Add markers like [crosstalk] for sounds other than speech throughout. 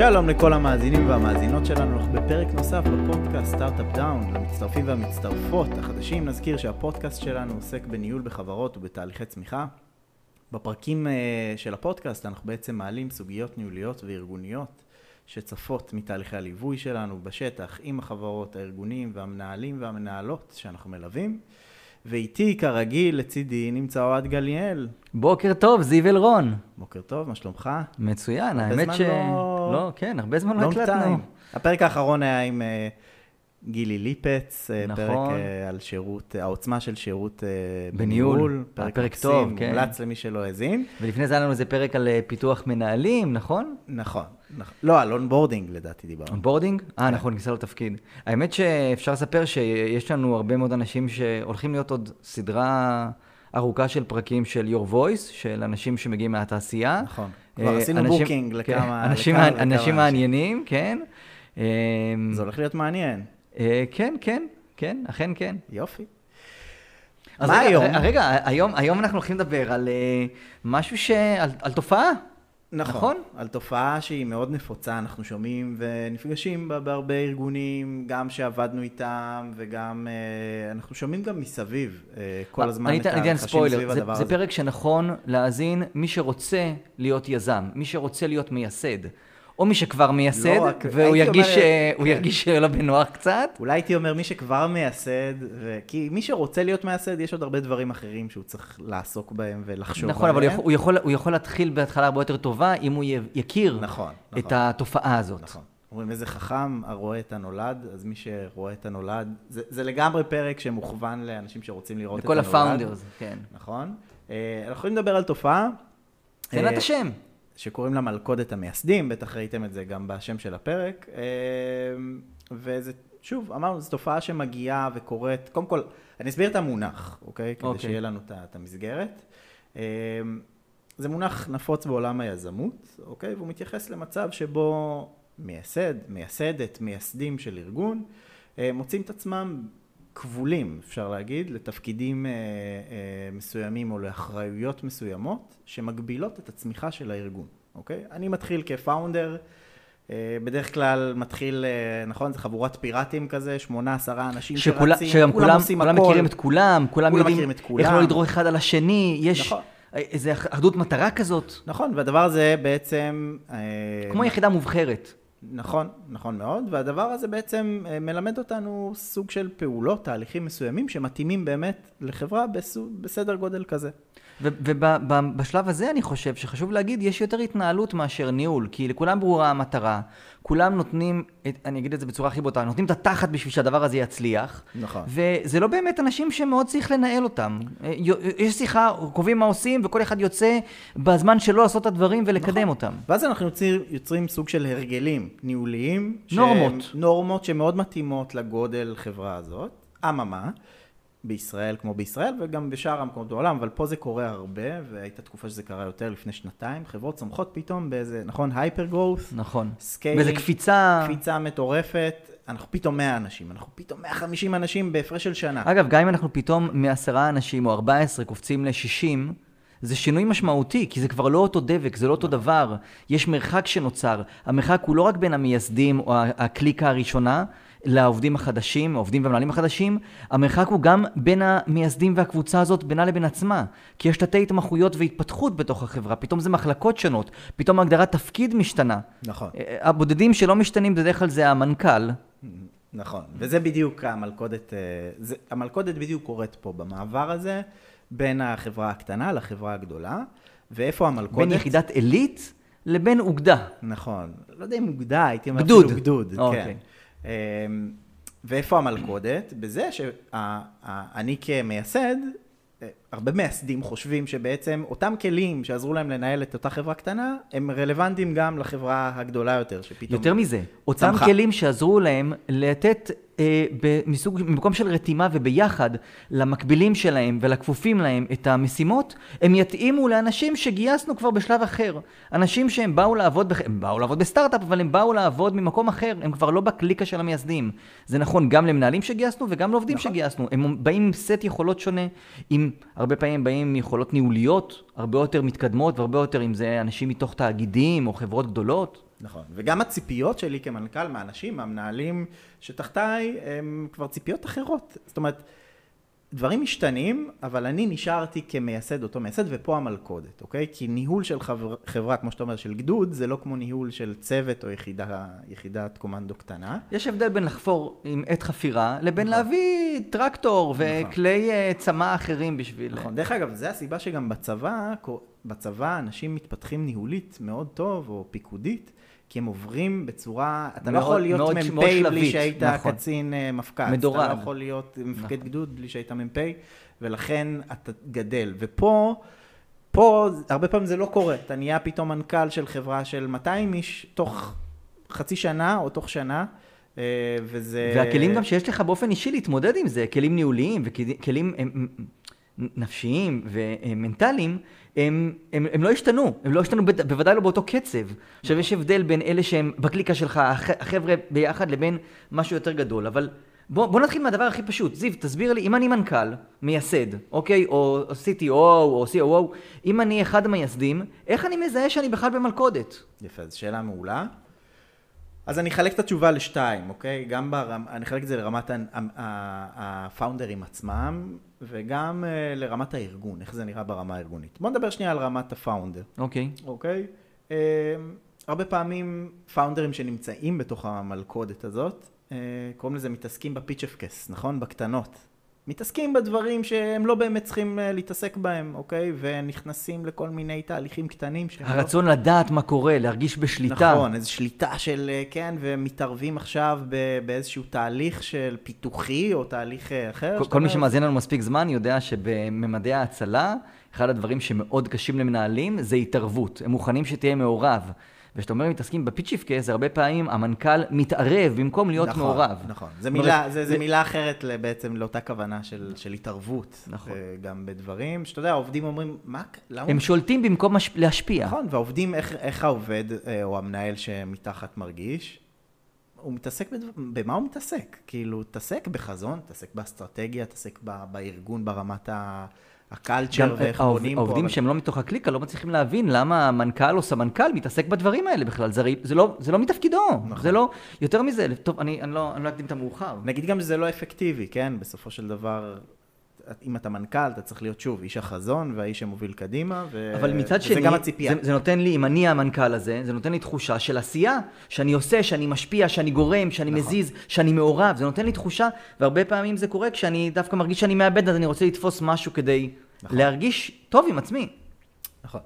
שלום לכל המאזינים והמאזינות שלנו, אנחנו בפרק נוסף בפודקאסט Start-Up Down, למצטרפים והמצטרפות החדשים. נזכיר שהפודקאסט שלנו עוסק בניהול בחברות ובתהליכי צמיחה. בפרקים אה, של הפודקאסט אנחנו בעצם מעלים סוגיות ניהוליות וארגוניות שצפות מתהליכי הליווי שלנו בשטח עם החברות, הארגונים והמנהלים והמנהלות שאנחנו מלווים. ואיתי, כרגיל, לצידי נמצא אוהד גליאל. בוקר טוב, זיו אלרון. בוקר טוב, מה שלומך? מצוין, הרבה האמת זמן ש... לא- לא, כן, הרבה זמן לא הקלטנו. הפרק האחרון היה עם אה, גילי ליפץ, אה, נכון. פרק אה, על שירות, אה, העוצמה של שירות אה, בניהול. היה פרק מקסים, טוב, כן. מומלץ למי שלא האזין. ולפני זה היה לנו איזה פרק על פיתוח מנהלים, נכון? נכון, נכון. לא, על onboarding לדעתי דיברנו. onboarding? אה, כן. נכון, כניסה לתפקיד. האמת שאפשר לספר שיש לנו הרבה מאוד אנשים שהולכים להיות עוד סדרה ארוכה של פרקים של your voice, של אנשים שמגיעים מהתעשייה. נכון. כבר עשינו אנשים- booking כן, לכמה... אנשים לכמה מעניין- וכמה אנשים מעניינים, כן. זה הולך להיות מעניין. אה, כן, כן, כן, אכן כן. יופי. אז מה רגע, היום? רגע, היום, היום אנחנו הולכים לדבר על אה, משהו ש... על, על תופעה. נכון. נכון? על תופעה שהיא מאוד נפוצה, אנחנו שומעים ונפגשים בה בהרבה ארגונים, גם שעבדנו איתם וגם, אה, אנחנו שומעים גם מסביב כל הזמן אני את ספוילר, סביב זה, הדבר זה הזה. פרק שנכון להאזין מי שרוצה להיות יזם, מי שרוצה להיות מייסד, או מי שכבר מייסד, לא והוא ירגיש, אומר- אה, הוא כן. ירגיש לא בנוח קצת. אולי הייתי אומר מי שכבר מייסד, ו... כי מי שרוצה להיות מייסד, יש עוד הרבה דברים אחרים שהוא צריך לעסוק בהם ולחשוב נכון, אבל הוא עליהם. יכול, הוא, יכול, הוא יכול להתחיל בהתחלה הרבה יותר טובה, אם הוא יכיר נכון, את נכון. התופעה הזאת. נכון. אומרים איזה חכם הרואה את הנולד, אז מי שרואה את הנולד, זה, זה לגמרי פרק שמוכוון לאנשים שרוצים לראות את לכל הנולד. ה founders, כן. נכון. אה, אנחנו יכולים לדבר על תופעה. תן לה אה, את השם. שקוראים לה מלכודת המייסדים, בטח ראיתם את זה גם בשם של הפרק. אה, וזה, שוב, אמרנו, זו תופעה שמגיעה וקורית, קודם כל, אני אסביר את המונח, אוקיי? כדי אוקיי. שיהיה לנו את המסגרת. אה, זה מונח נפוץ בעולם היזמות, אוקיי? והוא מתייחס למצב שבו מייסד, מייסדת, מייסדים של ארגון, אה, מוצאים את עצמם כבולים, אפשר להגיד, לתפקידים אה, אה, מסוימים או לאחריויות מסוימות שמגבילות את הצמיחה של הארגון, אוקיי? אני מתחיל כפאונדר, אה, בדרך כלל מתחיל, אה, נכון, זה חבורת פיראטים כזה, שמונה, עשרה אנשים שכולה- שרצים, שגם כולם כולם, עושים כולם הכל. מכירים את כולם, כולם כולם יודעים את איך כולם. לא לדרוך אחד על השני, יש נכון. איזו אחדות מטרה כזאת, נכון, והדבר הזה בעצם... אה, כמו יחידה מובחרת. נכון, נכון מאוד, והדבר הזה בעצם אה, מלמד אותנו סוג של פעולות, תהליכים מסוימים שמתאימים באמת לחברה בסדר גודל כזה. ובשלב הזה אני חושב שחשוב להגיד, יש יותר התנהלות מאשר ניהול, כי לכולם ברורה המטרה, כולם נותנים, את, אני אגיד את זה בצורה הכי בוטה, נותנים את התחת בשביל שהדבר הזה יצליח, נכון. וזה לא באמת אנשים שמאוד צריך לנהל אותם. אה, יש שיחה, קובעים מה עושים, וכל אחד יוצא בזמן שלו לעשות את הדברים ולקדם נכון. אותם. ואז אנחנו יוצרים, יוצרים סוג של הרגלים ניהוליים. נורמות. שהם נורמות שמאוד מתאימות לגודל חברה הזאת. אממה, בישראל כמו בישראל וגם בשאר המקומות בעולם, אבל פה זה קורה הרבה, והייתה תקופה שזה קרה יותר לפני שנתיים. חברות צומחות פתאום באיזה, נכון, hyper growth, נכון. scaling, באיזה קפיצה... קפיצה מטורפת, אנחנו פתאום 100 אנשים, אנחנו פתאום 150 אנשים בהפרש של שנה. אגב, גם אם אנחנו פתאום מעשרה אנשים או 14 קופצים ל-60, זה שינוי משמעותי, כי זה כבר לא אותו דבק, זה לא אותו דבר. יש מרחק שנוצר. המרחק הוא לא רק בין המייסדים או הקליקה הראשונה לעובדים החדשים, העובדים והמנהלים החדשים, המרחק הוא גם בין המייסדים והקבוצה הזאת בינה לבין עצמה. כי יש תתי התמחויות והתפתחות בתוך החברה, פתאום זה מחלקות שונות, פתאום הגדרת תפקיד משתנה. נכון. אה, הבודדים שלא משתנים בדרך כלל זה המנכ"ל. נכון, וזה בדיוק המלכודת, אה, זה, המלכודת בדיוק קורית פה, במעבר הזה בין החברה הקטנה לחברה הגדולה, ואיפה המלכודת? בין יחידת עילית לבין אוגדה. נכון, לא יודע אם אוגדה, הייתי אומר גדוד. אפילו גדוד, אוקיי. כן. אמ, ואיפה המלכודת? בזה שאני כמייסד, אה, הרבה מייסדים חושבים שבעצם אותם כלים שעזרו להם לנהל את אותה חברה קטנה, הם רלוונטיים גם לחברה הגדולה יותר, שפתאום... יותר מזה, אותם צמחה. כלים שעזרו להם לתת אה, ב- מסוג, ממקום של רתימה וביחד למקבילים שלהם ולכפופים להם את המשימות, הם יתאימו לאנשים שגייסנו כבר בשלב אחר. אנשים שהם באו לעבוד, בח... הם באו לעבוד בסטארט-אפ, אבל הם באו לעבוד ממקום אחר, הם כבר לא בקליקה של המייסדים. זה נכון גם למנהלים שגייסנו וגם לעובדים נכון. שגייסנו. הם באים עם סט יכולות שונה, עם הרבה פעמים באים עם יכולות ניהוליות הרבה יותר מתקדמות, והרבה יותר אם זה אנשים מתוך תאגידים או חברות גדולות. נכון, וגם הציפיות שלי כמנכ"ל מהאנשים, מהמנהלים שתחתיי, הם כבר ציפיות אחרות. זאת אומרת, דברים משתנים, אבל אני נשארתי כמייסד אותו מייסד, ופה המלכודת, אוקיי? כי ניהול של חבר, חברה, כמו שאתה אומר, של גדוד, זה לא כמו ניהול של צוות או יחידה, יחידת קומנדו קטנה. יש הבדל בין לחפור עם עת חפירה, לבין נכון. להביא טרקטור וכלי נכון. צמא אחרים בשביל... נכון, דרך אגב, זו הסיבה שגם בצבא, בצבא אנשים מתפתחים ניהולית מאוד טוב, או פיקודית. כי הם עוברים בצורה, אתה מאוד, לא יכול להיות מ"פ בלי שהיית נכון. קצין uh, מפקד. מדורג. אתה לא יכול להיות מפקד נכון. גדוד בלי שהיית מ"פ, ולכן אתה גדל. ופה, פה הרבה פעמים זה לא קורה. אתה נהיה פתאום מנכ"ל של חברה של 200 איש תוך חצי שנה או תוך שנה. אה, וזה... והכלים גם שיש לך באופן אישי להתמודד עם זה, כלים ניהוליים וכלים נפשיים ומנטליים, הם, הם, הם לא השתנו, הם לא השתנו בוודאי לא באותו קצב. עכשיו יש הבדל בין אלה שהם בקליקה שלך, החבר'ה ביחד, לבין משהו יותר גדול, אבל בוא, בוא נתחיל מהדבר הכי פשוט. זיו, תסביר לי, אם אני מנכ"ל, מייסד, אוקיי, או CTO או COO, אם אני אחד המייסדים, איך אני מזהה שאני בכלל במלכודת? יפה, זו שאלה מעולה. אז אני אחלק את התשובה לשתיים, אוקיי? גם ברמ... אני אחלק את זה לרמת הפאונדרים עצמם, וגם uh, לרמת הארגון, איך זה נראה ברמה הארגונית. בוא נדבר שנייה על רמת הפאונדר. אוקיי. אוקיי? Uh, הרבה פעמים פאונדרים שנמצאים בתוך המלכודת הזאת, uh, קוראים לזה מתעסקים בפיצ'פקס, נכון? בקטנות. מתעסקים בדברים שהם לא באמת צריכים אה, להתעסק בהם, אוקיי? ונכנסים לכל מיני תהליכים קטנים. לא- הרצון לא... לדעת מה קורה, להרגיש בשליטה. נכון, איזו שליטה של, אה, כן, ומתערבים עכשיו באיזשהו תהליך של פיתוחי או תהליך אה, אחר. כל, כל מי שמאזין לנו מספיק זמן יודע שבממדי ההצלה, אחד הדברים שמאוד קשים למנהלים זה התערבות. הם מוכנים שתהיה מעורב. וכשאתה אומר מתעסקים בפיצ'יפקה, זה הרבה פעמים המנכ"ל מתערב במקום להיות נכון, מעורב. נכון, זה מילה, זה, זה מילה אחרת בעצם לאותה כוונה של, של התערבות. נכון. אה, גם בדברים, שאתה יודע, העובדים אומרים, מה, למה? הם שולטים במקום מש... להשפיע. נכון, והעובדים, איך, איך העובד אה, או המנהל שמתחת מרגיש? הוא מתעסק, בדבר, במה הוא מתעסק? כאילו, תעסק בחזון, תעסק באסטרטגיה, תעסק בארגון ברמת ה... הקלצ'ר ואיך בונים פה. העובדים. שהם לא מתוך הקליקה לא מצליחים להבין למה המנכ"ל או סמנכ"ל מתעסק בדברים האלה בכלל. זה, זה, לא, זה לא מתפקידו. נכון. זה לא, יותר מזה, טוב, אני, אני, לא, אני לא אקדים את המאוחר. נגיד גם שזה לא אפקטיבי, כן? בסופו של דבר, אם אתה מנכ"ל, אתה צריך להיות שוב איש החזון והאיש שמוביל קדימה, ו... אבל מצד שני, גם הציפייה. זה, זה נותן לי, אם אני המנכ"ל הזה, זה נותן לי תחושה של עשייה, שאני עושה, שאני משפיע, שאני גורם, שאני נכון. מזיז, שאני מעורב, זה נותן לי תחושה, והרבה פעמים זה קורה כשאני דווקא מרגיש שאני מאבד, אז אני רוצה לתפוס משהו כדי נכון. להרגיש טוב עם עצמי. נכון.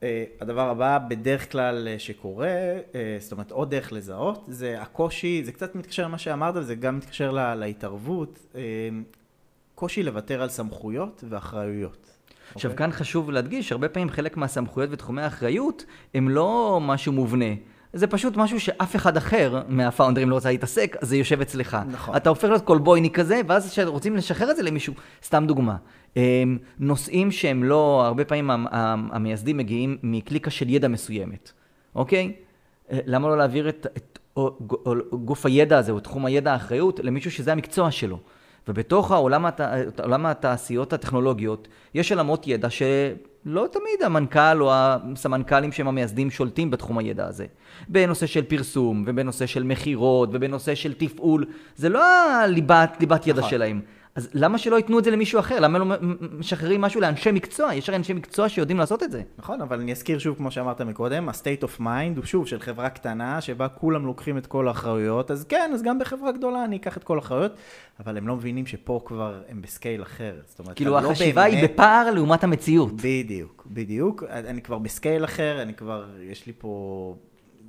Uh, הדבר הבא, בדרך כלל uh, שקורה, uh, זאת אומרת עוד דרך לזהות, זה הקושי, זה קצת מתקשר למה שאמרת וזה גם מתקשר לה, להתערבות, uh, קושי לוותר על סמכויות ואחריויות. עכשיו okay. אוקיי? כאן חשוב להדגיש, הרבה פעמים חלק מהסמכויות ותחומי האחריות הם לא משהו מובנה. זה פשוט משהו שאף אחד אחר מהפאונדרים לא רוצה להתעסק, אז זה יושב אצלך. נכון. אתה הופך להיות קולבויני כזה, ואז כשרוצים לשחרר את זה למישהו, סתם דוגמה. נושאים שהם לא, הרבה פעמים המייסדים מגיעים מקליקה של ידע מסוימת, אוקיי? אה, למה לא להעביר את, את או, גוף הידע הזה, או תחום הידע האחריות, למישהו שזה המקצוע שלו? ובתוך העולם, הת... עולם התעשיות הטכנולוגיות, יש עולמות ידע שלא תמיד המנכ"ל או הסמנכ"לים שהם המייסדים שולטים בתחום הידע הזה. בנושא של פרסום, ובנושא של מכירות, ובנושא של תפעול, זה לא הליבת, ליבת ידע נכון. שלהם. אז למה שלא ייתנו את זה למישהו אחר? למה לא משחררים משהו לאנשי מקצוע? יש הרי אנשי מקצוע שיודעים לעשות את זה. נכון, אבל אני אזכיר שוב, כמו שאמרת מקודם, ה-state of mind הוא שוב של חברה קטנה, שבה כולם לוקחים את כל האחריות, אז כן, אז גם בחברה גדולה אני אקח את כל האחריות, אבל הם לא מבינים שפה כבר הם בסקייל אחר. זאת אומרת, כאילו החשיבה לא באמת... היא בפער לעומת המציאות. בדיוק, בדיוק. אני כבר בסקייל אחר, אני כבר, יש לי פה...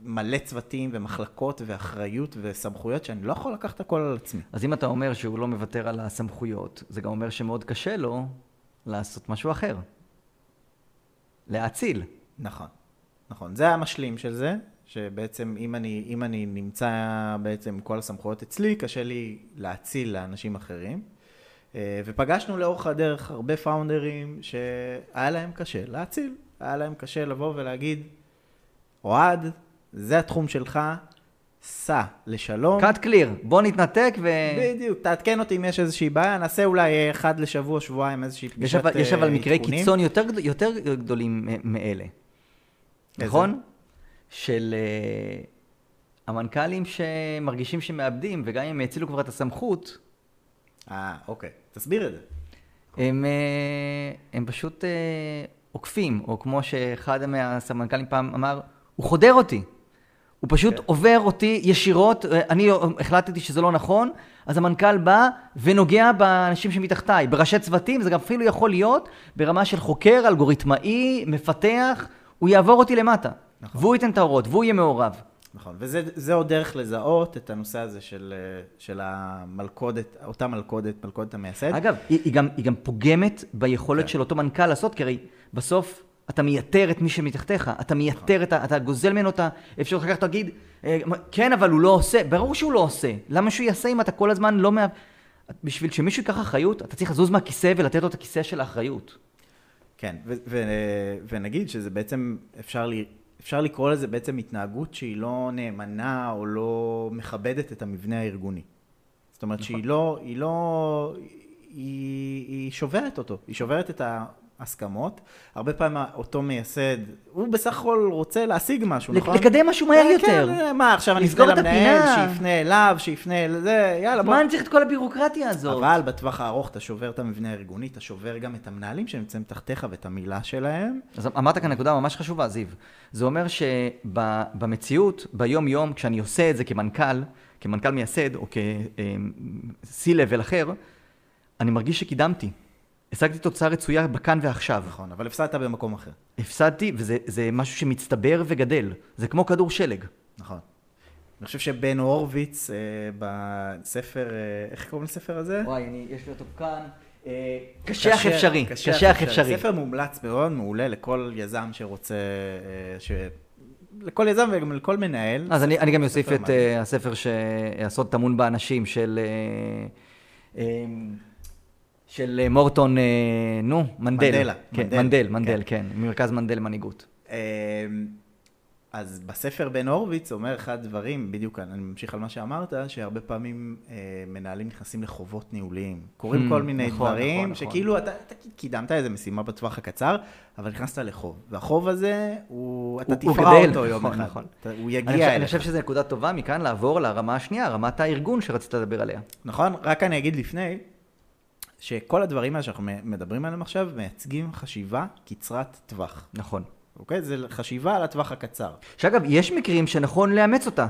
מלא צוותים ומחלקות ואחריות וסמכויות שאני לא יכול לקחת הכל על עצמי. אז אם אתה אומר שהוא לא מוותר על הסמכויות, זה גם אומר שמאוד קשה לו לעשות משהו אחר. להאציל. נכון, נכון. זה המשלים של זה, שבעצם אם אני, אם אני נמצא בעצם כל הסמכויות אצלי, קשה לי להאציל לאנשים אחרים. אה, ופגשנו לאורך הדרך הרבה פאונדרים שהיה להם קשה להאציל. היה להם קשה לבוא ולהגיד, אוהד, זה התחום שלך, סע לשלום. cut clear, בוא נתנתק ו... בדיוק, תעדכן אותי אם יש איזושהי בעיה, נעשה אולי אה, אחד לשבוע, שבועיים, איזושהי יש פגישת אבל, יש אה, אבל מקרי עדכונים. קיצון יותר, גד- יותר גדולים מאלה, איזה? נכון? של uh, המנכ"לים שמרגישים שמאבדים, וגם אם הם האצילו כבר את הסמכות, אה, אוקיי. תסביר את זה. הם, אה, הם פשוט אה, עוקפים, או כמו שאחד מהסמנכ"לים פעם אמר, הוא חודר אותי. הוא פשוט כן. עובר אותי ישירות, אני החלטתי שזה לא נכון, אז המנכ"ל בא ונוגע באנשים שמתחתיי, בראשי צוותים, זה גם אפילו יכול להיות ברמה של חוקר, אלגוריתמאי, מפתח, הוא יעבור אותי למטה. נכון. והוא ייתן את ההוראות, והוא יהיה מעורב. נכון, וזה זה עוד דרך לזהות את הנושא הזה של, של המלכודת, אותה מלכודת, מלכודת המייסד. אגב, היא, היא, גם, היא גם פוגמת ביכולת כן. של אותו מנכ"ל לעשות, כי הרי בסוף אתה מייתר את מי שמתחתיך, אתה מייתר את ה... אתה גוזל ממנו את האפשרות אחר כך תגיד, אה, כן, אבל הוא לא עושה. ברור שהוא לא עושה. למה שהוא יעשה אם אתה כל הזמן לא מה... בשביל שמישהו ייקח אחריות, אתה צריך לזוז מהכיסא ולתת לו את הכיסא של האחריות. כן, ו- ו- ונגיד שזה בעצם, אפשר, לי, אפשר לקרוא לזה בעצם התנהגות שהיא לא נאמנה או לא מכבדת את המבנה הארגוני. זאת אומרת נכון. שהיא לא, היא לא, היא, היא שוברת אותו, היא שוברת את ההסכמות. הרבה פעמים אותו מייסד, הוא בסך הכל רוצה להשיג משהו, נכון? לקדם משהו מהר כן, יותר. כן, מה, עכשיו אני אפנה את למנהל, הפינה. שיפנה אליו, שיפנה לזה, יאללה, בוא. מה אני צריך את כל הבירוקרטיה הזאת? אבל בטווח הארוך אתה שובר את המבנה הארגוני, אתה שובר גם את המנהלים שנמצאים תחתיך ואת המילה שלהם. אז אמרת כאן נקודה ממש חשובה, זיו. זה אומר שבמציאות, ביום-יום, כשאני עושה את זה כמנכ"ל, כמנכ"ל מייסד, או כ-C-Level אחר, אני מרגיש שקידמתי. השגתי תוצאה רצויה בכאן ועכשיו. נכון, אבל הפסדת במקום אחר. הפסדתי, וזה זה משהו שמצטבר וגדל. זה כמו כדור שלג. נכון. אני חושב שבן הורוביץ אה, בספר, אה, איך קוראים לספר הזה? וואי, אני, יש לי אותו כאן. אה, קשח אפשרי. קשח אפשרי. ספר מומלץ מאוד, מעולה לכל יזם שרוצה, אה, ש... לכל יזם וגם לכל מנהל. אז אני, אני גם אוסיף את uh, הספר שהסוד טמון באנשים של, uh, um, של uh, מורטון, uh, נו, מנדל. מנדלה, כן, מנדל, מנדל, כן. מנדל, כן. מרכז מנדל למנהיגות. אמ, אז בספר בן הורוביץ אומר אחד הדברים, בדיוק אני ממשיך על מה שאמרת, שהרבה פעמים אה, מנהלים נכנסים לחובות ניהוליים. קורים Hmm, כל מיני נכון, דברים, נכון, נכון. שכאילו אתה, אתה קידמת איזה משימה בטווח הקצר, אבל נכנסת לחוב. והחוב הזה, הוא, אתה תפרע אותו יום נכון, אחד. נכון. אתה, הוא יגיע חושב, אני אליך. חושב שזו נקודה טובה מכאן לעבור לרמה השנייה, רמת הארגון שרצית לדבר עליה. נכון? רק אני אגיד לפני, שכל הדברים האלה שאנחנו מדברים עליהם עכשיו, מייצגים חשיבה קצרת טווח. נכון. אוקיי? זה חשיבה על הטווח הקצר. שאגב, יש מקרים שנכון לאמץ אותה.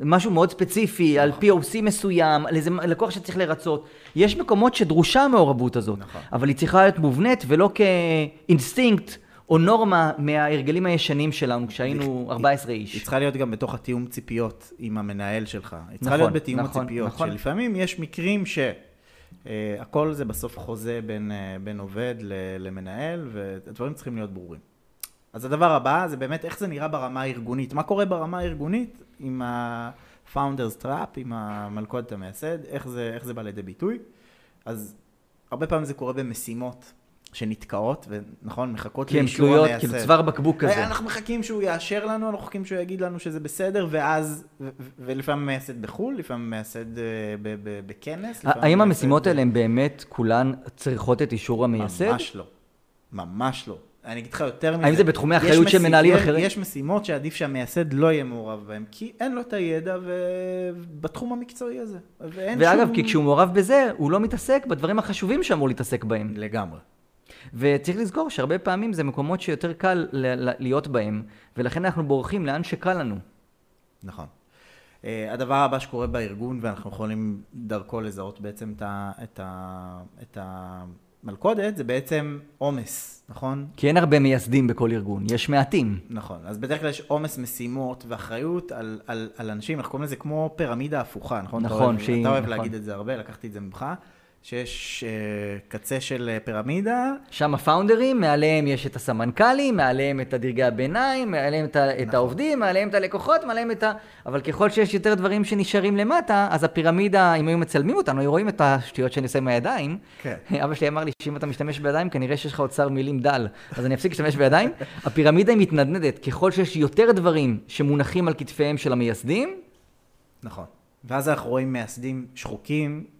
משהו מאוד ספציפי, על POC מסוים, על איזה לקוח שצריך לרצות. יש מקומות שדרושה המעורבות הזאת, נכון. אבל היא צריכה להיות מובנית ולא כאינסטינקט או נורמה מההרגלים הישנים שלנו כשהיינו 14 היא איש. צריכה להיות גם בתוך התיאום ציפיות עם המנהל שלך. היא צריכה נכון, להיות בתיאום נכון, הציפיות. נכון. שלפעמים יש מקרים שהכל זה בסוף חוזה בין, אה, בין עובד למנהל, והדברים צריכים להיות ברורים. אז הדבר הבא זה באמת איך זה נראה ברמה הארגונית. מה קורה ברמה הארגונית עם ה-founders trap, עם המלכודת המייסד, איך זה, איך זה בא לידי ביטוי. אז הרבה פעמים זה קורה במשימות שנתקעות, ונכון, מחכות כי הן לאישור תלויות, המייסד. כאילו צוואר בקבוק כזה. אה, אנחנו מחכים שהוא יאשר לנו, אנחנו מחכים שהוא יגיד לנו שזה בסדר, ואז, ו- ולפעמים מייסד בחו"ל, לפעמים מייסד אה, בכנס. האם המשימות האלה הן באמת כולן צריכות את אישור המייסד? ממש לא. ממש לא. אני אגיד לך יותר מזה. האם זה בתחומי אחריות של מנהלים אחרים? יש משימות שעדיף שהמייסד לא יהיה מעורב בהן, כי אין לו את הידע ו- בתחום המקצועי הזה. ואגב, שום... כי כשהוא מעורב בזה, הוא לא מתעסק בדברים החשובים שאמור להתעסק בהם. לגמרי. וצריך לזכור שהרבה פעמים זה מקומות שיותר קל להיות בהם, ולכן אנחנו בורחים לאן שקל לנו. נכון. Uh, הדבר הבא שקורה בארגון, ואנחנו יכולים דרכו לזהות בעצם את, ה, את, ה, את המלכודת, זה בעצם עומס, נכון? כי אין הרבה מייסדים בכל ארגון, יש מעטים. נכון. אז בדרך כלל יש עומס משימות ואחריות על, על, על אנשים, אנחנו קוראים לזה כמו פירמידה הפוכה, נכון? אתה נכון, אוהב, שהיא- אתה אוהב נכון. להגיד את זה הרבה, לקחתי את זה ממך, שיש uh, קצה של אה, פירמידה, שם הפאונדרים, מעליהם יש את הסמנכ"לים, מעליהם את הדרגי הביניים, מעליהם את, ה- את נכון. העובדים, מעליהם את הלקוחות, מעליהם את ה... אבל ככל שיש יותר דברים שנשארים למטה, אז הפירמידה, אם היו מצלמים אותנו, היו רואים את השטויות שאני עושה עם הידיים. כן. [laughs] אבא שלי אמר לי שאם אתה משתמש בידיים, כנראה שיש לך אוצר מילים דל. אז אני אפסיק להשתמש בידיים. [laughs] הפירמידה היא מתנדנדת. ככל שיש יותר דברים שמונחים על כתפיהם של המייסדים, נכון. ואז אנחנו רואים מייסדים שחוקים,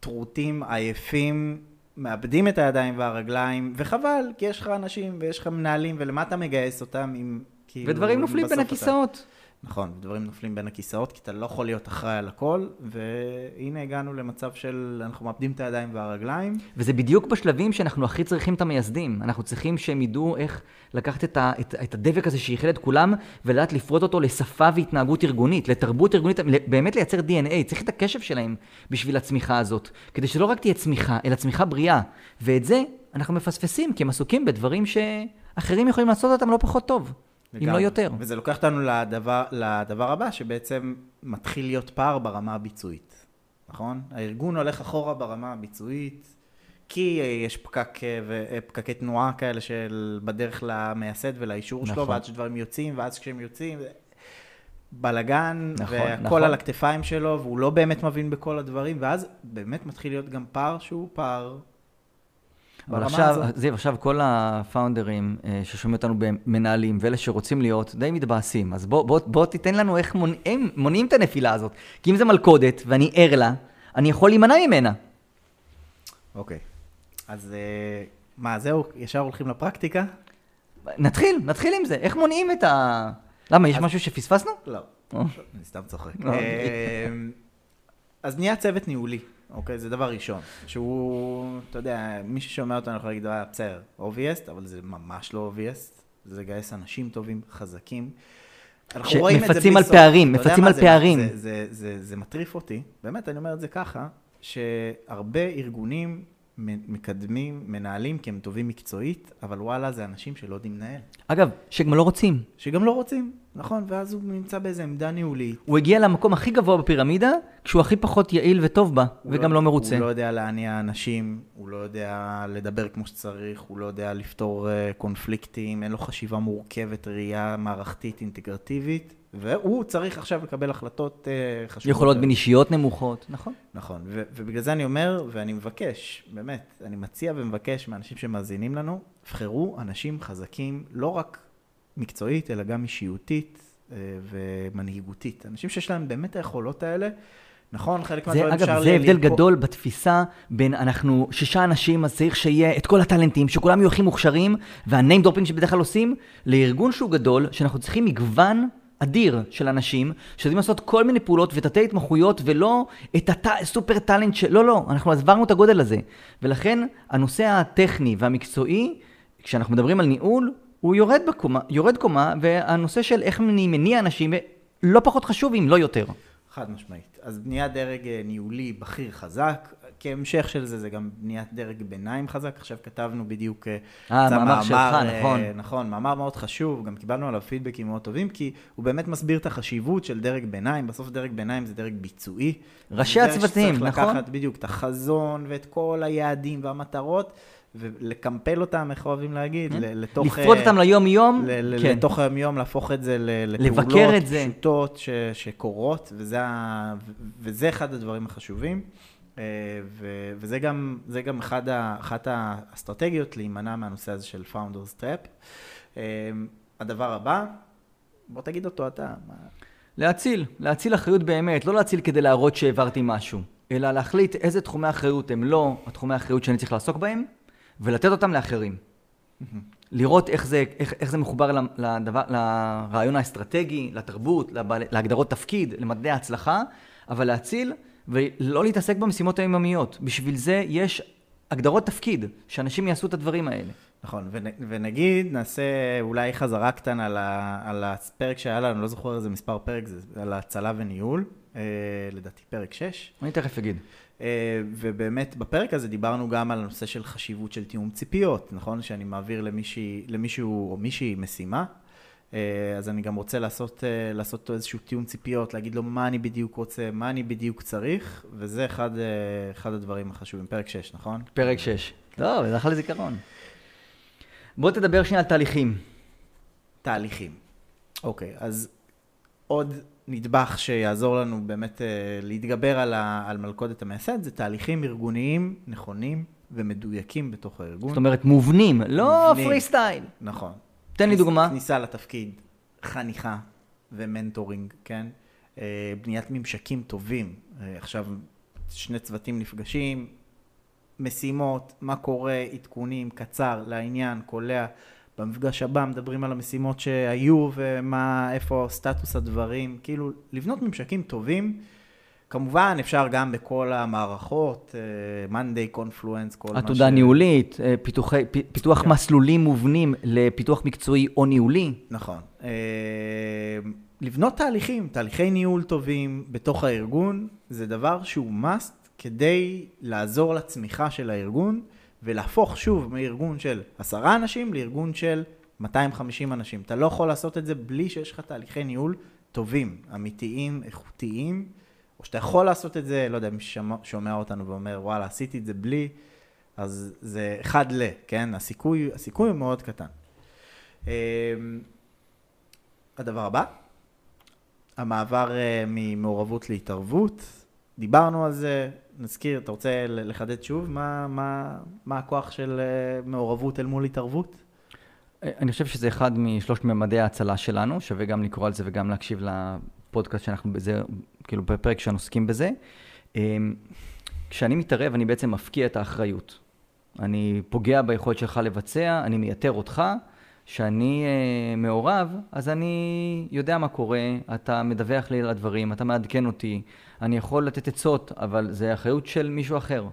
טרוטים, עייפים, מאבדים את הידיים והרגליים, וחבל, כי יש לך אנשים ויש לך מנהלים, ולמה אתה מגייס אותם אם כאילו... ודברים נופלים בין בסוף אתה- הכיסאות. נכון, דברים נופלים בין הכיסאות, כי אתה לא יכול להיות אחראי על הכל, והנה הגענו למצב של אנחנו מאבדים את הידיים והרגליים. וזה בדיוק בשלבים שאנחנו הכי צריכים את המייסדים. אנחנו צריכים שהם ידעו איך לקחת את, ה, את, את הדבק הזה שאיחד את כולם, ולדעת לפרוט אותו לשפה והתנהגות ארגונית, לתרבות ארגונית, באמת לייצר DNA. צריך את הקשב שלהם בשביל הצמיחה הזאת. כדי שלא רק תהיה צמיחה, אלא צמיחה בריאה. ואת זה אנחנו מפספסים, כי הם עסוקים בדברים שאחרים יכולים לעשות אותם לא פחות טוב, אם לא לגמרי. יותר. וזה לוקח אותנו לדבר, לדבר הבא, שבעצם מתחיל להיות פער ברמה הביצועית, נכון? הארגון הולך אחורה ברמה הביצועית, כי יש פקק, אה, פקקי תנועה כאלה של בדרך למייסד ולאישור שלו, נכון. ועד שדברים יוצאים, ואז כשהם יוצאים, בלאגן, נכון, והכל נכון. על הכתפיים שלו, והוא לא באמת מבין בכל הדברים, ואז באמת מתחיל להיות גם פער שהוא פער אבל עכשיו, הזאת. זיו, עכשיו כל הפאונדרים אה, ששומעים אותנו במנהלים, ואלה שרוצים להיות, די מתבאסים. אז בוא, בוא, בוא תיתן לנו איך מונעים, מונעים את הנפילה הזאת. כי אם זה מלכודת, ואני ער לה, אני יכול להימנע ממנה. אוקיי. אז אה, מה, זהו? ישר הולכים לפרקטיקה? נתחיל, נתחיל עם זה. איך מונעים את ה... למה, יש אז- משהו שפספסנו? לא. אני סתם צוחק. לא. אמ, אז נהיה צוות ניהולי, אוקיי? זה דבר ראשון. שהוא, אתה יודע, מי ששומע אותנו יכול להגיד, אה, בסדר, obvious, אבל זה ממש לא obvious. זה לגייס אנשים טובים, חזקים. אנחנו רואים את זה שמפצים על. פערים, מפצים על פערים. זה- זה- זה- זה מטריף אותי, באמת, אני אומר את זה ככה, שהרבה ארגונים מקדמים, מנהלים כי הם טובים מקצועית, אבל וואלה, זה אנשים שלא יודעים לנהל. אגב, שגם לא רוצים. שגם לא רוצים, נכון? ואז הוא נמצא באיזה עמדה ניהולית. הוא הגיע למקום הכי גבוה בפירמידה, כשהוא הכי פחות יעיל וטוב בה, וגם לא מרוצה. הוא לא יודע להניע אנשים, הוא לא יודע לדבר כמו שצריך, הוא לא יודע לפתור uh, קונפליקטים, אין לו חשיבה מורכבת, ראייה מערכתית, אינטגרטיבית, והוא צריך עכשיו לקבל החלטות uh, חשובות. יכולות. בין אישיות נמוכות, נכון? נכון, ו- ובגלל זה אני אומר, ואני מבקש, באמת, אני מציע ומבקש מאנשים שמאזינים לנו, בחרו אנשים חזקים, לא רק מקצועית, אלא גם אישיותית אה, ומנהיגותית. אנשים שיש להם באמת היכולות האלה. נכון, חלק מהדברים אפשר... אגב, זה הבדל ללפות- גדול בתפיסה בין אנחנו שישה אנשים, אז צריך שיהיה את כל הטאלנטים, שכולם יהיו הכי מוכשרים, וה name dropping שבדרך כלל עושים, לארגון שהוא גדול, שאנחנו צריכים מגוון אדיר של אנשים, שיודעים לעשות כל מיני פעולות ותתי התמחויות, ולא את ה super talent של... לא, לא, אנחנו עברנו את הגודל הזה. ולכן, הנושא הטכני והמקצועי, כשאנחנו מדברים על ניהול, הוא יורד בקומה, יורד קומה, והנושא של איך אני מניע אנשים, לא פחות חשוב, אם לא יותר. חד משמעית. אז בניית דרג אה, ניהולי בכיר חזק, כהמשך של זה, זה גם בניית דרג ביניים חזק. עכשיו כתבנו בדיוק... אה, יצא מאמר שלך, אה, נכון. נכון, מאמר מאוד חשוב, גם קיבלנו עליו פידבקים מאוד טובים, כי הוא באמת מסביר את החשיבות של דרג ביניים. בסוף דרג ביניים זה דרג ביצועי. ראשי הצוותים, נכון? לקחת בדיוק את החזון ואת כל היעדים והמטרות, ולקמפל אותם, איך אוהבים להגיד, ל- לתוך... לפרוט אה, אותם ליום-יום, ל- כן. לתוך היום-יום, להפוך את זה לפעולות את זה. פשוטות ש- שקורות, וזה, ה- וזה אחד הדברים החשובים. אה, ו- וזה גם, גם אחד ה- אחת האסטרטגיות להימנע מהנושא הזה של Founders Trap. אה, הדבר הבא, בוא תגיד אותו אתה. להציל, להציל אחריות באמת, לא להציל כדי להראות שהעברתי משהו, אלא להחליט איזה תחומי אחריות הם לא התחומי האחריות שאני צריך לעסוק בהם, ולתת אותם לאחרים. לראות איך זה, איך, איך זה מחובר לדבר, לרעיון האסטרטגי, לתרבות, לבעל, להגדרות תפקיד, למדעי ההצלחה, אבל להציל ולא להתעסק במשימות היומיומיות. בשביל זה יש הגדרות תפקיד, שאנשים יעשו את הדברים האלה. נכון, ונ- ונגיד, נעשה אולי חזרה קטנה על, ה- על הפרק שהיה לנו, לא זוכר איזה מספר פרק זה, על הצלה וניהול, אה, לדעתי פרק 6. אני תכף אגיד. אה, ובאמת בפרק הזה דיברנו גם על הנושא של חשיבות של תיאום ציפיות, נכון? שאני מעביר למישהי, למישהו או מישהי משימה, אז אני גם רוצה לעשות, אה, לעשות איזשהו תיאום ציפיות, להגיד לו מה אני בדיוק רוצה, מה אני בדיוק צריך, וזה אחד, אה, אחד הדברים החשובים. פרק 6, נכון? פרק 6. טוב, זה אחלה זיכרון. בוא תדבר שנייה על תהליכים. תהליכים. אוקיי, אז עוד נדבך שיעזור לנו באמת אה, להתגבר על, ה, על מלכודת המייסד, זה תהליכים ארגוניים נכונים ומדויקים בתוך הארגון. זאת אומרת, מובנים, לא מובנים. free style. נכון. תן לי דוגמה. כניסה לתפקיד, חניכה ו mentoring, כן? אה, בניית ממשקים טובים. אה, עכשיו, שני צוותים נפגשים, משימות, מה קורה, עדכונים, קצר, לעניין, קולע. במפגש הבא מדברים על המשימות שהיו ומה, איפה סטטוס הדברים, כאילו לבנות ממשקים טובים. כמובן, אפשר גם בכל המערכות, אה, Monday, Confluence, כל מה ש... עתודה ניהולית, אה, פיתוחי, פ- פיתוח כן. מסלולים מובנים לפיתוח מקצועי או ניהולי. נכון. אה, לבנות תהליכים, תהליכי ניהול טובים בתוך הארגון, זה דבר שהוא must כדי לעזור לצמיחה של הארגון, ולהפוך שוב מארגון של עשרה אנשים לארגון של 250 אנשים. אתה לא יכול לעשות את זה בלי שיש לך תהליכי ניהול טובים, אמיתיים, איכותיים, או שאתה יכול לעשות את זה, לא יודע, מי ששומע שומע אותנו ואומר, וואלה, עשיתי את זה בלי, אז זה אחד ל, כן? הסיכוי, הסיכוי הוא מאוד קטן. אה, הדבר הבא, המעבר אה, ממעורבות להתערבות, דיברנו על זה, נזכיר, אתה רוצה לחדד שוב מה, מה, מה הכוח של אה, מעורבות אל מול התערבות? אה, אני חושב שזה אחד משלושת ממדי ההצלה שלנו, שווה גם לקרוא על זה וגם להקשיב לפודקאסט שאנחנו בזה, כאילו בפרק שאנחנו עוסקים בזה. אה, כשאני מתערב, אני בעצם מפקיע את האחריות. אני פוגע ביכולת שלך לבצע, אני מייתר אותך. כשאני אה, מעורב, אז אני יודע מה קורה, אתה מדווח לי על הדברים, אתה מעדכן אותי, אני יכול לתת עצות, אבל זה אחריות של מישהו אחר.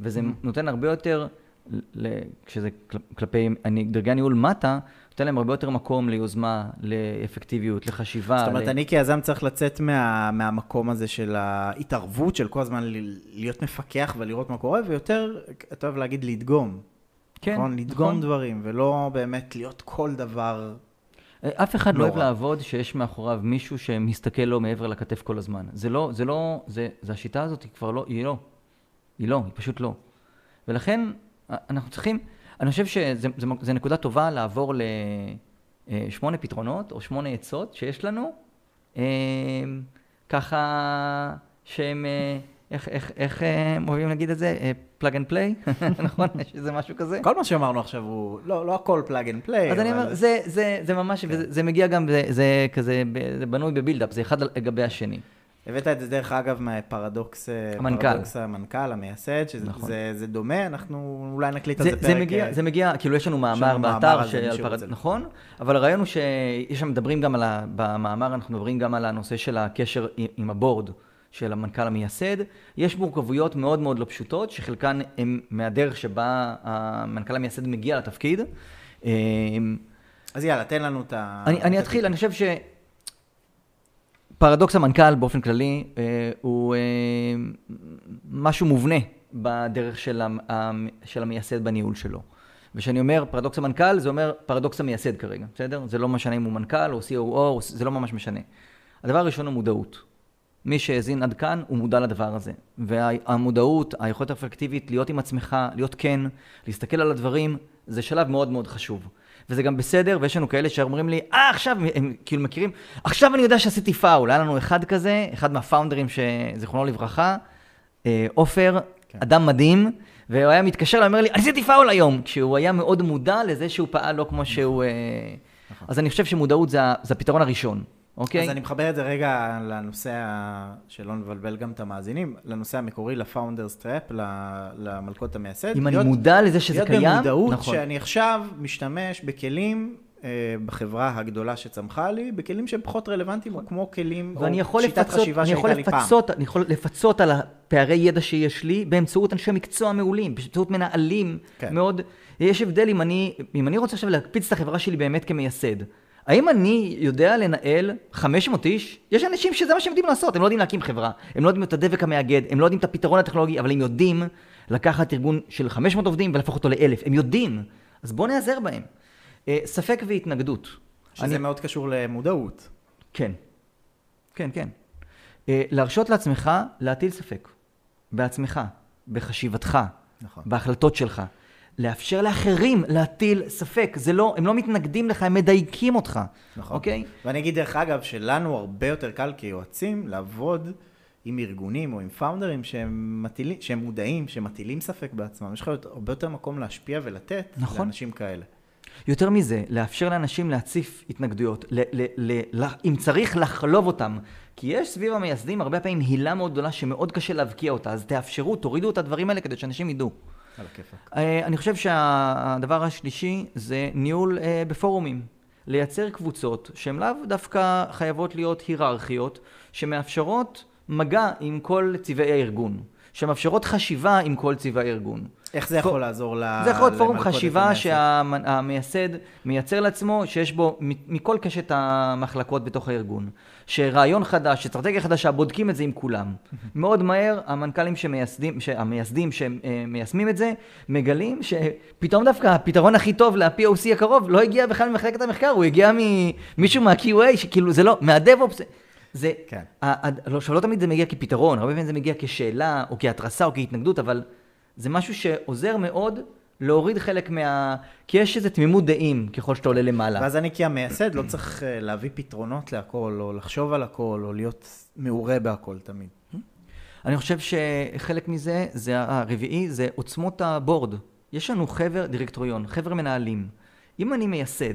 וזה נותן הרבה יותר, ל- כשזה כל- כלפי אני- דרגי הניהול מטה, נותן להם הרבה יותר מקום ליוזמה, לאפקטיביות, לחשיבה. זאת אומרת, ל- אני כיזם צריך לצאת מה, מהמקום הזה של ההתערבות, של כל הזמן ל- להיות מפקח ולראות מה קורה, ויותר, אתה אוהב להגיד לדגום. כן, נכון? לדגום נכון. דברים, ולא באמת להיות כל דבר... אה, אף אחד לא לא אוהב. לעבוד שיש מאחוריו מישהו שמסתכל לו מעבר לכתף כל הזמן. זה לא, זה לא, זה, זה השיטה הזאת היא כבר לא, היא לא. היא לא, היא פשוט לא. ולכן אה, אנחנו צריכים, אני חושב שזו נקודה טובה לעבור לשמונה פתרונות או שמונה עצות שיש לנו, אה, ככה שהם, אה, איך, איך, איך אה, אוהבים להגיד את זה? plug and play? נכון? [laughs] יש איזה משהו כזה? כל מה שאמרנו עכשיו הוא, לא, לא הכל plug and play, אז אני אומר, זה, זה, זה ממש, כן. וזה, זה מגיע גם, זה, זה כזה, זה בנוי ב build-up, זה אחד על גבי השני. הבאת את זה דרך אגב מהפרדוקס, אה, המנכ"ל. פרדוקס המנכ"ל, המייסד, שזה נכון. זה, זה דומה, אנחנו אולי נקליט על זה, זה פרק. זה, מגיע, אה, זה מגיע, כאילו יש לנו מאמר באתר על זה, מי שרוצה. פרד... נכון, אבל הרעיון הוא שיש שם מדברים גם על, ה... במאמר אנחנו מדברים גם על הנושא של הקשר עם- עם ה board של המנכ"ל המייסד. יש מורכבויות מאוד מאוד לא פשוטות, שחלקן הן מהדרך שבה המנכ"ל המייסד מגיע לתפקיד. אמ, אז יאללה, תן לנו את ה... אני, אני את אתחיל, אני חושב ש... פרדוקס המנכ"ל באופן כללי אה, הוא אה, משהו מובנה בדרך של, המ, של המייסד בניהול שלו. וכשאני אומר פרדוקס המנכ"ל, זה אומר פרדוקס המייסד כרגע, בסדר? זה לא משנה אם הוא מנכ"ל או COO, או- זה לא ממש משנה. הדבר הראשון הוא מודעות. מי שהאזין עד כאן, הוא מודע לדבר הזה. והמודעות, היכולת האפקטיבית להיות עם עצמך, להיות כן, להסתכל על הדברים, זה שלב מאוד מאוד חשוב. וזה גם בסדר, ויש לנו כאלה שאומרים לי, אה, עכשיו, הם, כאילו מכירים, עכשיו אני יודע שעשיתי פאול. היה לנו אחד כזה, אחד מהפאונדרים, שזיכרונו לברכה, אה, עופר, כן. אדם מדהים, והוא היה מתקשר ואומר לי, עשיתי פאול היום, כשהוא היה מאוד מודע לזה שהוא פעל לא כמו שהוא... אה, נכון. אז אני חושב שמודעות זה, זה הפתרון הראשון, אוקיי? אז אני מחבר את זה רגע לנושא, ה- שלא נבלבל גם את המאזינים, לנושא המקורי, ל founders trap, למלכודת המייסד. אם אני להיות- מודע לזה שזה להיות קיים, במודעות נכון. שאני עכשיו משתמש בכלים אה, בחברה הגדולה שצמחה לי, בכלים שהם פחות רלוונטיים, או כמו כלים, או יכול שיטת לפצות, חשיבה אני שהייתה לי פעם. לפצות, אני יכול לפצות על הפערי ידע שיש לי באמצעות אנשי מקצוע מעולים, באמצעות מנהלים כן. מאוד. יש הבדל אם אני, אם אני רוצה עכשיו להקפיץ את החברה שלי באמת כמייסד. האם אני יודע לנהל 500 איש? יש אנשים שזה מה שהם יודעים לעשות, הם לא יודעים להקים חברה, הם לא יודעים את הדבק המאגד, הם לא יודעים את הפתרון הטכנולוגי, אבל הם יודעים לקחת ארגון של 500 עובדים ולהפוך אותו לאלף, הם יודעים. אז בואו נעזר בהם. אה, ספק והתנגדות. שזה אני- מאוד קשור למודעות. כן. כן, כן. אה, להרשות לעצמך להטיל ספק. בעצמך, בחשיבתך, נכון. בהחלטות שלך. לאפשר לאחרים להטיל ספק. זה לא, הם לא מתנגדים לך, הם מדייקים אותך. נכון. אוקיי? ואני אגיד דרך אגב, שלנו הרבה יותר קל כיועצים לעבוד עם ארגונים או עם פאונדרים שהם, מטילים, שהם מודעים, שמטילים ספק בעצמם. יש לך הרבה יותר מקום להשפיע ולתת נכון. לאנשים כאלה. יותר מזה, לאפשר לאנשים להציף התנגדויות, ל- ל- ל- ל- אם צריך לחלוב אותם. כי יש סביב המייסדים הרבה פעמים הילה מאוד גדולה שמאוד קשה להבקיע אותה, אז תאפשרו, תורידו את הדברים האלה כדי שאנשים ידעו. אה, אני חושב שהדבר השלישי זה ניהול אה, בפורומים. לייצר קבוצות שהן לאו דווקא חייבות להיות היררכיות, שמאפשרות מגע עם כל צבעי הארגון, שמאפשרות חשיבה עם כל צבעי הארגון. איך זה יכול לעזור ל... זה יכול להיות פורום חשיבה המייסד? שהמייסד מייצר לעצמו, שיש בו מכל קשת המחלקות בתוך הארגון. שרעיון חדש, אסטרטגיה חדשה, בודקים את זה עם כולם. מאוד מהר המנכ"לים שמייסדים, המייסדים שמיישמים את זה, מגלים שפתאום דווקא הפתרון הכי טוב ל-POC הקרוב לא הגיע בכלל ממחלקת המחקר, הוא הגיע ממישהו מה-QA, שכאילו זה לא, מה-DevOps. זה, כן. ה- ה- לא, שלא תמיד זה מגיע כפתרון, הרבה פעמים זה מגיע כשאלה, או כהתרסה, או כהתנגדות, אבל זה משהו שעוזר מאוד להוריד חלק מה... כי יש איזו תמימות דעים ככל שאתה עולה למעלה. ואז אני כמייסד לא צריך אה, להביא פתרונות להכל, או לחשוב על הכל, או להיות מעורה בהכל תמיד. אני חושב שחלק מזה, זה הרביעי, זה עוצמות הבורד. יש לנו חבר דירקטוריון, חבר מנהלים. אם אני מייסד,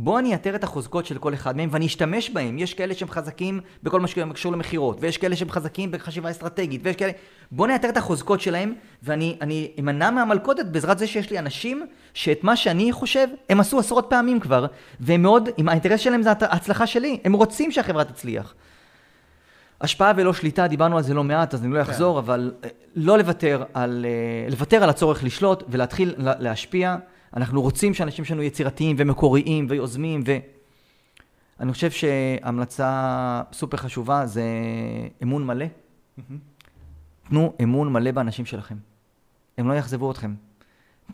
בוא אני אאתר את החוזקות של כל אחד מהם ואני אשתמש בהם. יש כאלה שהם חזקים בכל מה שקשור למכירות, ויש כאלה שהם חזקים בחשיבה אסטרטגית, ויש כאלה... בוא נאתר את החוזקות שלהם, ואני אני אמנע מהמלכודת בעזרת זה שיש לי אנשים שאת מה שאני חושב, הם עשו עשרות פעמים כבר, והם מאוד, אם האינטרס שלהם זה ההצלחה שלי, הם רוצים שהחברה תצליח. השפעה ולא שליטה, דיברנו על זה לא מעט, אז אני לא אחזור, כן. אבל אה, לא לוותר על, אה, לוותר על הצורך לשלוט ולהתחיל לה- להשפיע. אנחנו רוצים שאנשים שלנו יצירתיים ומקוריים ויוזמים, ואני חושב שהמלצה סופר חשובה זה אמון מלא. תנו אמון מלא באנשים שלכם. הם לא יאכזבו אתכם.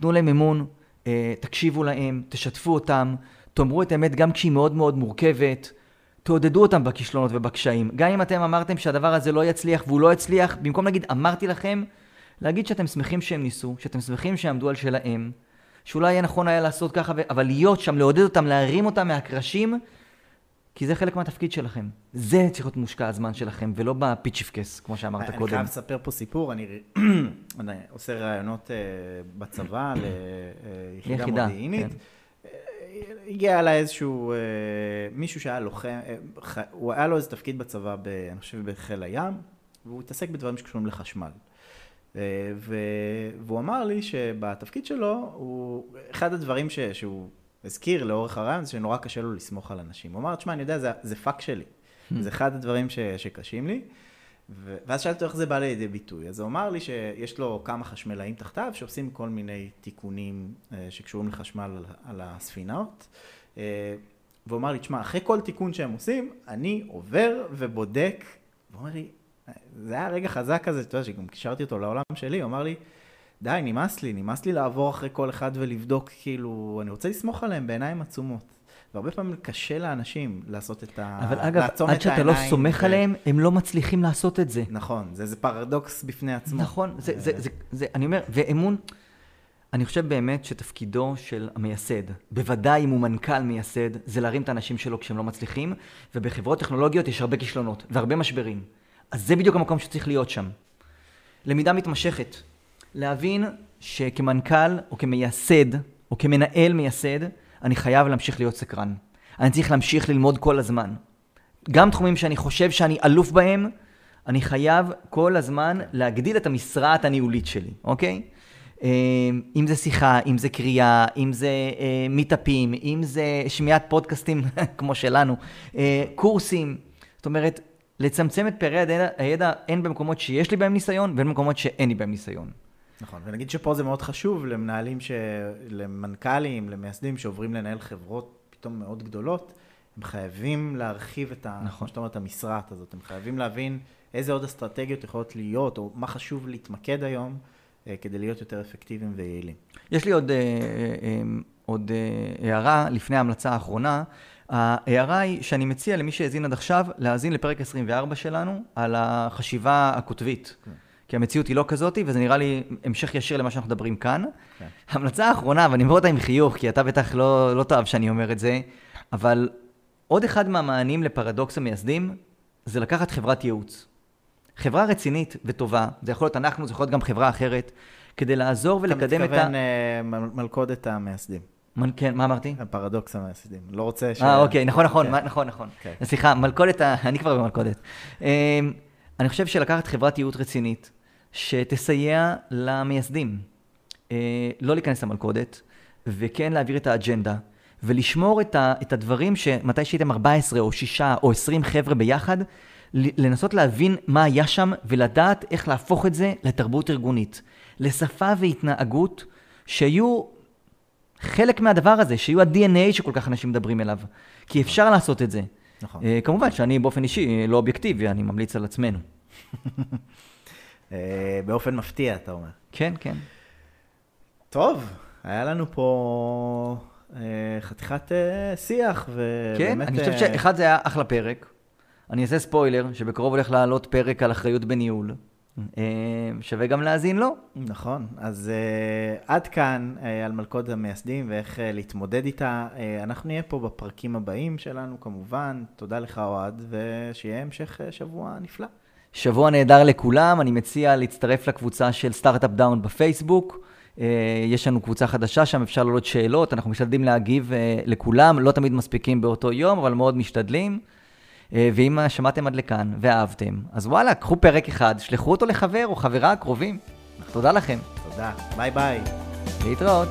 תנו להם אמון, אה, תקשיבו להם, תשתפו אותם, תאמרו את האמת גם כשהיא מאוד מאוד מורכבת, תעודדו אותם בכישלונות ובקשיים. גם אם אתם אמרתם שהדבר הזה לא יצליח והוא לא יצליח, במקום להגיד אמרתי לכם, להגיד שאתם שמחים שהם ניסו, שאתם שמחים שהם עמדו על שלהם, שאולי יהיה נכון היה לעשות ככה, ו- אבל להיות שם, לעודד אותם, להרים אותם מהקרשים, כי זה חלק מהתפקיד שלכם. זה צריך להיות מושקע הזמן שלכם, ולא בפיצ'יפקס, כמו שאמרת אני קודם. חייב לספר פה סיפור, אני [clears throat] אני עושה ראיונות אה, בצבא [clears throat] ליחידה ליחידה, מודיעינית. כן. אה, הגיע אליי איזשהו אה, מישהו שהיה לוחם, אה, ח- הוא היה לו איזה תפקיד בצבא, ב- אני חושב בחיל הים, והוא התעסק בדברים שקשורים לחשמל. אה, והוא אמר לי שבתפקיד שלו, הוא, אחד הדברים ש- שהוא הזכיר לאורך הרעיון זה שנורא קשה לו לסמוך על אנשים. הוא אמר, תשמע, אני יודע, זה, זה פאק שלי. זה אחד הדברים ש, שקשים לי. ו- ואז שאלתי אותו איך זה בא לידי ביטוי. אז הוא אמר לי שיש לו כמה חשמלאים תחתיו שעושים כל מיני תיקונים אה, שקשורים לחשמל על, על הספינות. אה, והוא אמר לי, תשמע, אחרי כל תיקון שהם עושים, אני עובר ובודק. והוא אומר לי, זה היה רגע חזק כזה, אתה יודע, שגם קישרתי אותו לעולם שלי, הוא אמר לי, די, נמאס לי, נמאס לי לעבור אחרי כל אחד ולבדוק, כאילו, אני רוצה לסמוך עליהם בעיניים עצומות. והרבה פעמים קשה לאנשים לעשות את ה... אבל אגב, עד את שאתה לא סומך ו- עליהם, הם לא מצליחים לעשות את זה. נכון, זה, זה פרדוקס בפני עצמו. נכון, זה, זה, זה, זה, אני אומר, ואמון, אני חושב באמת שתפקידו של המייסד, בוודאי אם הוא מנכ"ל מייסד, זה להרים את האנשים שלו כשהם לא מצליחים, ובחברות טכנולוגיות יש הרבה כישלונות והרבה משברים. אז זה בדיוק המקום שצריך להיות שם. למידה מתמשכת. להבין שכמנכ"ל או כמייסד או כמנהל מייסד, אני חייב להמשיך להיות סקרן. אני צריך להמשיך ללמוד כל הזמן. גם תחומים שאני חושב שאני אלוף בהם, אני חייב כל הזמן להגדיל את המשרעת הניהולית שלי, אוקיי? אה, אם זה שיחה, אם זה קריאה, אם זה אה, מיטאפים, אם זה שמיעת פודקאסטים [laughs] כמו שלנו, אה, קורסים. זאת אומרת, לצמצם את פערי הידע, הידע הן במקומות שיש לי בהם ניסיון והן במקומות שאין לי בהם ניסיון. נכון, ונגיד שפה זה מאוד חשוב למנהלים, ש... למנכ"לים, למייסדים שעוברים לנהל חברות פתאום מאוד גדולות, הם חייבים להרחיב את ה... נכון. שאתה אומר, את המשרעת הזאת, הם חייבים להבין איזה עוד אסטרטגיות יכולות להיות, או מה חשוב להתמקד היום, אה, כדי להיות יותר אפקטיביים ויעילים. יש לי עוד, אה, אה, עוד אה, הערה לפני ההמלצה האחרונה. ההערה היא שאני מציע למי שהאזין עד עכשיו, להאזין לפרק 24 שלנו על החשיבה הקוטבית. כן. כי המציאות היא לא כזאתי, וזה נראה לי המשך ישיר למה שאנחנו מדברים כאן. כן. ההמלצה האחרונה, ואני אומר אותה עם חיוך, כי אתה בטח לא, לא תאהב שאני אומר את זה, אבל עוד אחד מהמענים לפרדוקס המייסדים, זה לקחת חברת ייעוץ. חברה רצינית וטובה, זה יכול להיות אנחנו, זה יכול להיות גם חברה אחרת, כדי לעזור אתה ולקדם את ה... מתכוון אה, מל- מלכודת המייסדים. מ- כן, מה אמרתי? הפרדוקס המייסדים. לא רוצה ש... אה, אוקיי, נכון, נכון, כן. נכון, נכון. כן. סליחה, מלכודת, ה- אני כבר במלכודת. אמ, אני חושב שלקחת חברת ייעוץ רצינית, שתסייע למייסדים, אה, לא להיכנס למלכודת, וכן להעביר את האג'נדה, ולשמור את, ה, את הדברים שמתי שהייתם 14 או 6 או 20 חבר'ה ביחד, לנסות להבין מה היה שם ולדעת איך להפוך את זה לתרבות ארגונית, לשפה והתנהגות שיהיו חלק מהדבר הזה, שיהיו ה-DNA שכל כך אנשים מדברים אליו. כי אפשר לעשות את זה. נכון. אה, כמובן שאני באופן אישי אה, לא אובייקטיבי, אני ממליץ על עצמנו. [laughs] אה, באופן מפתיע, אתה אומר. כן, כן. טוב, היה לנו פה אה, חתיכת אה, שיח, כן, ובאמת... אני חושב אה, שאחד זה היה אחלה פרק. אני אעשה ספוילר, שבקרוב הולך לעלות פרק על אחריות בניהול. אה, שווה גם להאזין לו. נכון, אז אה, עד כאן אה, על מלכודת המייסדים ואיך אה, להתמודד איתה. אה, אנחנו נהיה פה בפרקים הבאים שלנו כמובן. תודה לך אוהד, ושיהיה המשך אה, שבוע נפלא. שבוע נהדר לכולם, אני מציע להצטרף לקבוצה של סטארט-אפ דאון בפייסבוק. יש לנו קבוצה חדשה, שם אפשר לעלות שאלות, אנחנו משתדלים להגיב לכולם, לא תמיד מספיקים באותו יום, אבל מאוד משתדלים. אה, ואם שמעתם עד לכאן ואהבתם, אז וואלה, קחו פרק אחד, שלחו אותו לחבר או חברה קרובים. תודה לכם, תודה, ביי ביי. להתראות.